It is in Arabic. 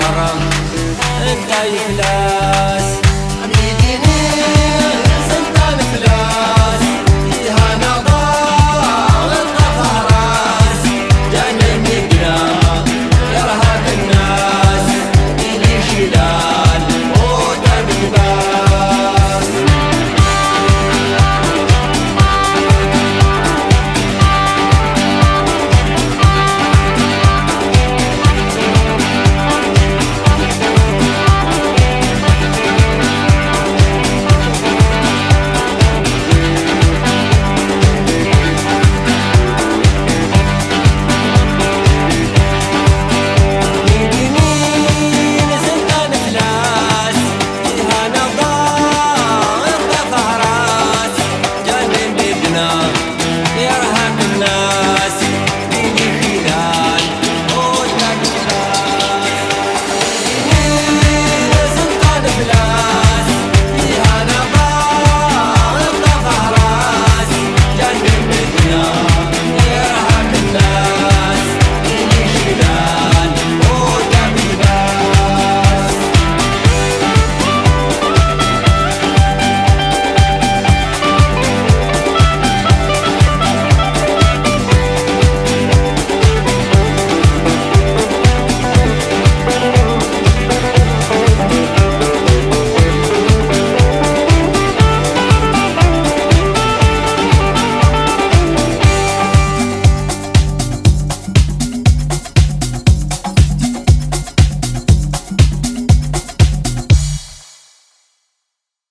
الهرم انت يفلاس